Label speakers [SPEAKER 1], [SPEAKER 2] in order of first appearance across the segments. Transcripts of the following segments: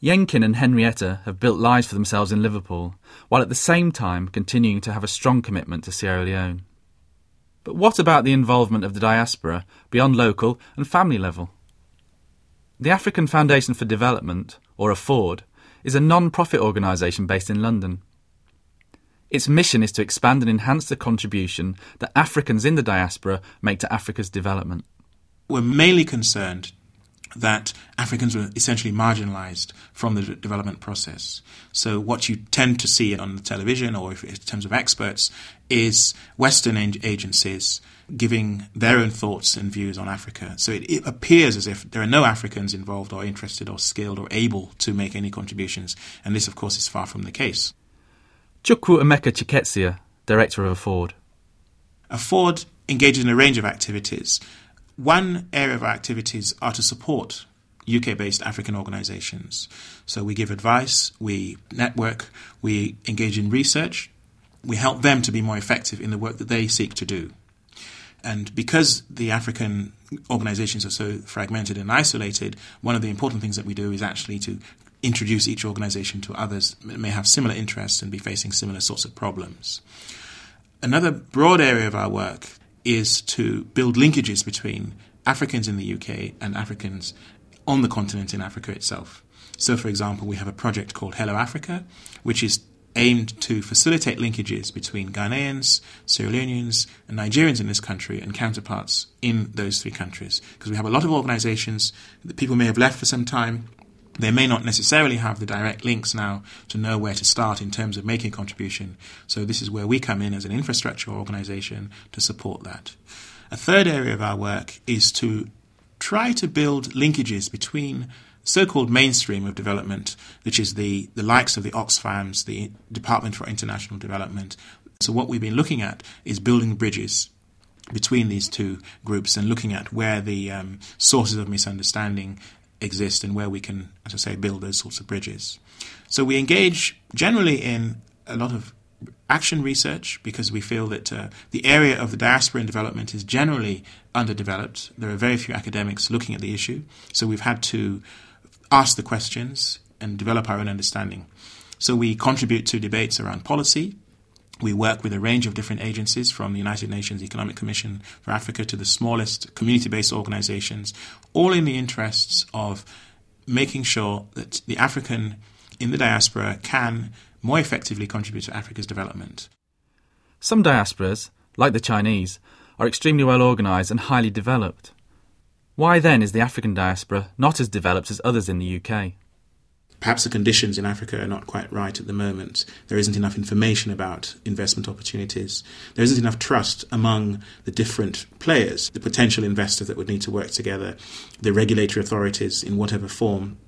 [SPEAKER 1] Yenkin and Henrietta have built lives for themselves in Liverpool, while at the same time continuing to have a strong commitment to Sierra Leone. But what about the involvement of the diaspora beyond local and family level? The African Foundation for Development, or AFFORD, is a non profit organisation based in London. Its mission is to expand and enhance the contribution that Africans in the diaspora make to Africa's development.
[SPEAKER 2] We're mainly concerned that Africans were essentially marginalized from the development process. So, what you tend to see on the television or in terms of experts is Western agencies giving their own thoughts and views on Africa. So, it, it, appears as if there are no Africans involved or interested or skilled or able to make any contributions. And this, of course, is far from the case.
[SPEAKER 1] Chukwu Emeka Chikezie, director of AFFORD.
[SPEAKER 2] AFFORD engages in a range of activities one area of our activities are to support UK based African organizations. So we give advice, we network, we engage in research, we help them to be more effective in the work that they seek to do. And because the African organizations are so fragmented and isolated, one of the important things that we do is actually to introduce each organization to others that may have similar interests and be facing similar sorts of problems. Another broad area of our work is to build linkages between Africans in the UK and Africans on the continent in Africa itself. So, for example, we have a project called Hello Africa, which is aimed to facilitate linkages between Ghanaians, Sierra Leoneans, and Nigerians in this country and counterparts in those three countries. Because we have a lot of organizations that people may have left for some time they may not necessarily have the direct links now to know where to start in terms of making contribution. So this is where we come in as an infrastructure organization to support that. A third area of our work is to try to build linkages between so-called mainstream of development, which is the, the likes of the Oxfams, the Department for International Development. So what we've been looking at is building bridges between these two groups and looking at where the um, sources of misunderstanding exist and where we can, as I say, build those sorts of bridges. So we engage generally in a lot of action research because we feel that uh, the area of the diaspora in development is generally underdeveloped. There are very few academics looking at the issue, so we've had to ask the questions and develop our own understanding. So we contribute to debates around policy, we work with a range of different agencies from the United Nations Economic Commission for Africa to the smallest community based organizations, all in the interests of making sure that the African in the diaspora can more effectively contribute to Africa's development.
[SPEAKER 1] Some diasporas, like the Chinese, are extremely well organised and highly developed. Why then is the African diaspora not as developed as others in the UK?
[SPEAKER 2] Perhaps the conditions in Africa are not quite right at the moment. There isn't enough information about investment opportunities. There isn't enough trust among the different players, the potential investors that would need to work together, the regulatory authorities in whatever form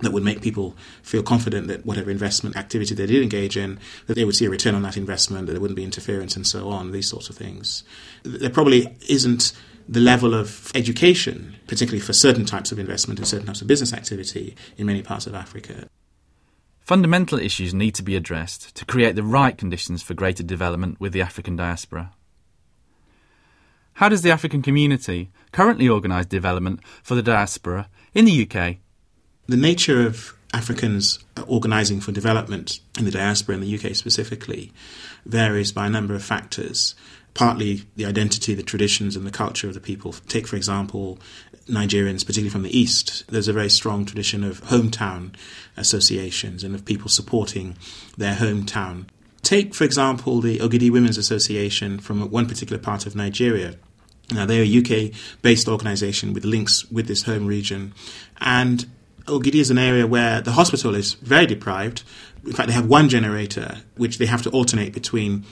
[SPEAKER 2] that would make people feel confident that whatever investment activity they did engage in, that they would see a return on that investment, that there wouldn't be interference and so on, these sorts of things. There probably isn't the level of education, particularly for certain types of investment and certain types of business activity in many parts of Africa.
[SPEAKER 1] Fundamental issues need to be addressed to create the right conditions for greater development with the African diaspora. How does the African community currently organise development for the diaspora in the UK?
[SPEAKER 2] The nature of Africans organising for development in the diaspora in the UK specifically varies by a number of factors partly the identity, the traditions, and the culture of the people. Take, for example, Nigerians, particularly from the East. There's a very strong tradition of hometown associations and of people supporting their hometown. Take, for example, the Ogidi Women's Association from one particular part of Nigeria. Now, they're a UK based organization with links with this home region. And Ogidi is an area where the hospital is very deprived. In fact, they have one generator, which they have to alternate between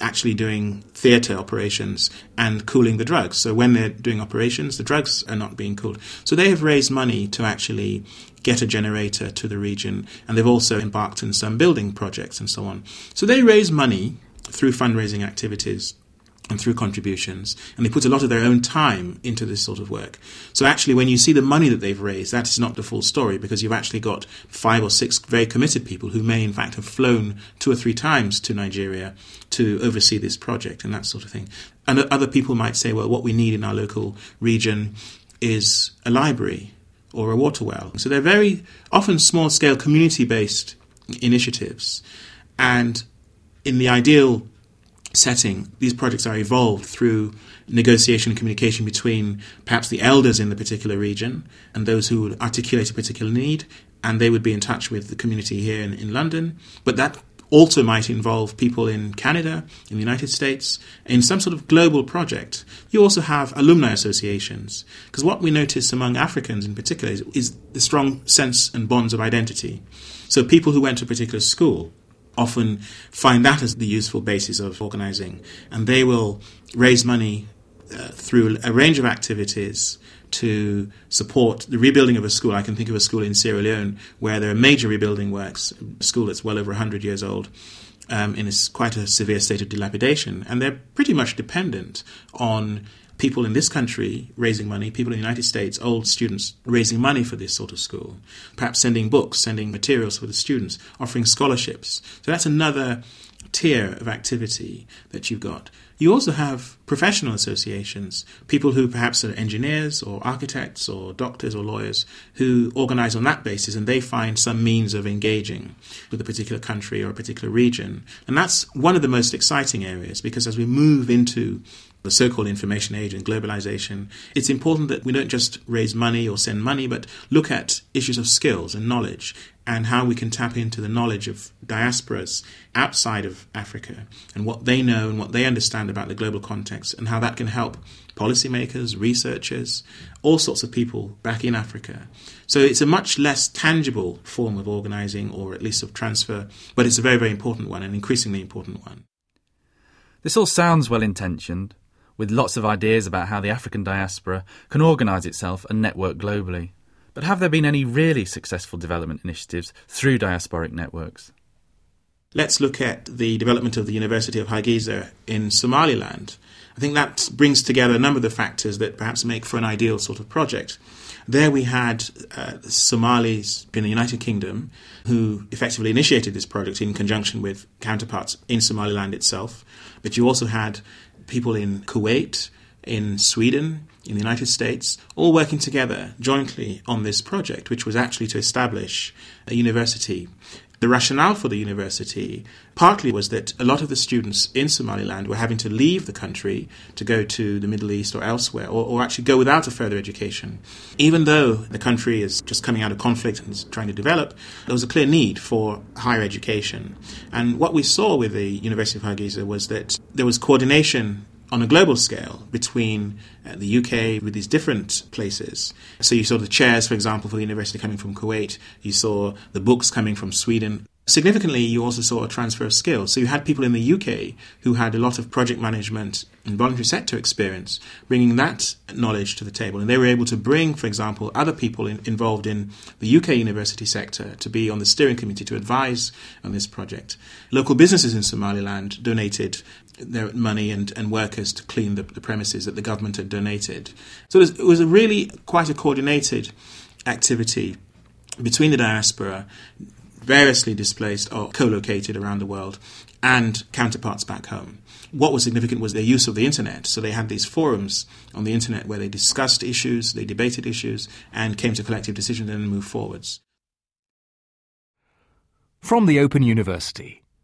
[SPEAKER 2] actually doing theatre operations and cooling the drugs. So when they're doing operations, the drugs are not being cooled. So they have raised money to actually get a generator to the region, and they've also embarked in some building projects and so on. So they raise money through fundraising activities and through contributions, and they put a lot of their own time into this sort of work. So actually, when you see the money that they've raised, that is not the full story because you've actually got five or six very committed people who may, in fact, have flown two or three times to Nigeria to oversee this project and that sort of thing. And other people might say, well, what we need in our local region is a library or a water well. So they're very often small scale community based initiatives. And in the ideal setting, these projects are evolved through negotiation and communication between perhaps the elders in the particular region and those who would articulate a particular need, and they would be in touch with the community here in, in London. But that also might involve people in Canada, in the United States, in some sort of global project. You also have alumni associations, because what we notice among Africans in particular is, is the strong sense and bonds of identity. So people who went to a particular school often find that as the useful basis of organizing, and they will raise money uh, through a range of activities to support the rebuilding of a school. I can think of a school in Sierra Leone where there are major rebuilding works, a school that's well over 100 years old. Um, in a, quite a severe state of dilapidation, and they're pretty much dependent on people in this country raising money, people in the United States, old students raising money for this sort of school, perhaps sending books, sending materials for the students, offering scholarships. So that's another tier of activity that you've got. You also have professional associations, people who perhaps are engineers or architects or doctors or lawyers who organize on that basis and they find some means of engaging with a particular country or a particular region. And that's one of the most exciting areas because as we move into the so called information age and globalization, it's important that we don't just raise money or send money, but look at issues of skills and knowledge and how we can tap into the knowledge of diasporas outside of Africa and what they know and what they understand about the global context and how that can help policymakers, researchers, all sorts of people back in Africa. So it's a much less tangible form of organizing or at least of transfer, but it's a very, very important one, an increasingly important one.
[SPEAKER 1] This all sounds well intentioned, with lots of ideas about how the African diaspora can organise itself and network globally. But have there been any really successful development initiatives through diasporic networks?
[SPEAKER 2] Let's look at the development of the University of Hargeisa in Somaliland. I think that brings together a number of the factors that perhaps make for an ideal sort of project. There we had uh, Somalis in the United Kingdom who effectively initiated this project in conjunction with counterparts in Somaliland itself. But you also had people in Kuwait, in Sweden, in the United States, all working together jointly on this project, which was actually to establish a university. The rationale for the university partly was that a lot of the students in Somaliland were having to leave the country to go to the Middle East or elsewhere, or, or actually go without a further education. Even though the country is just coming out of conflict and is trying to develop, there was a clear need for higher education. And what we saw with the University of Hargeisa was that there was coordination on a global scale between uh, the UK with these different places. So you saw the chairs, for example, for the university coming from Kuwait. You saw the books coming from Sweden. Significantly, you also saw a transfer of skills. So you had people in the UK who had a lot of project management and voluntary sector experience, bringing that knowledge to the table. And they were able to bring, for example, other people in, involved in the UK university sector to be on the steering committee to advise on this project. Local businesses in Somaliland donated their money and, and workers to clean the, the premises that the government had donated. So it was, it was a really quite a coordinated activity between the diaspora variously displaced or co-located around the world, and counterparts back home. What was significant was their use of the internet. So they had these forums on the internet where they discussed issues, they debated issues, and came to collective decisions and moved forwards.
[SPEAKER 3] From the Open University.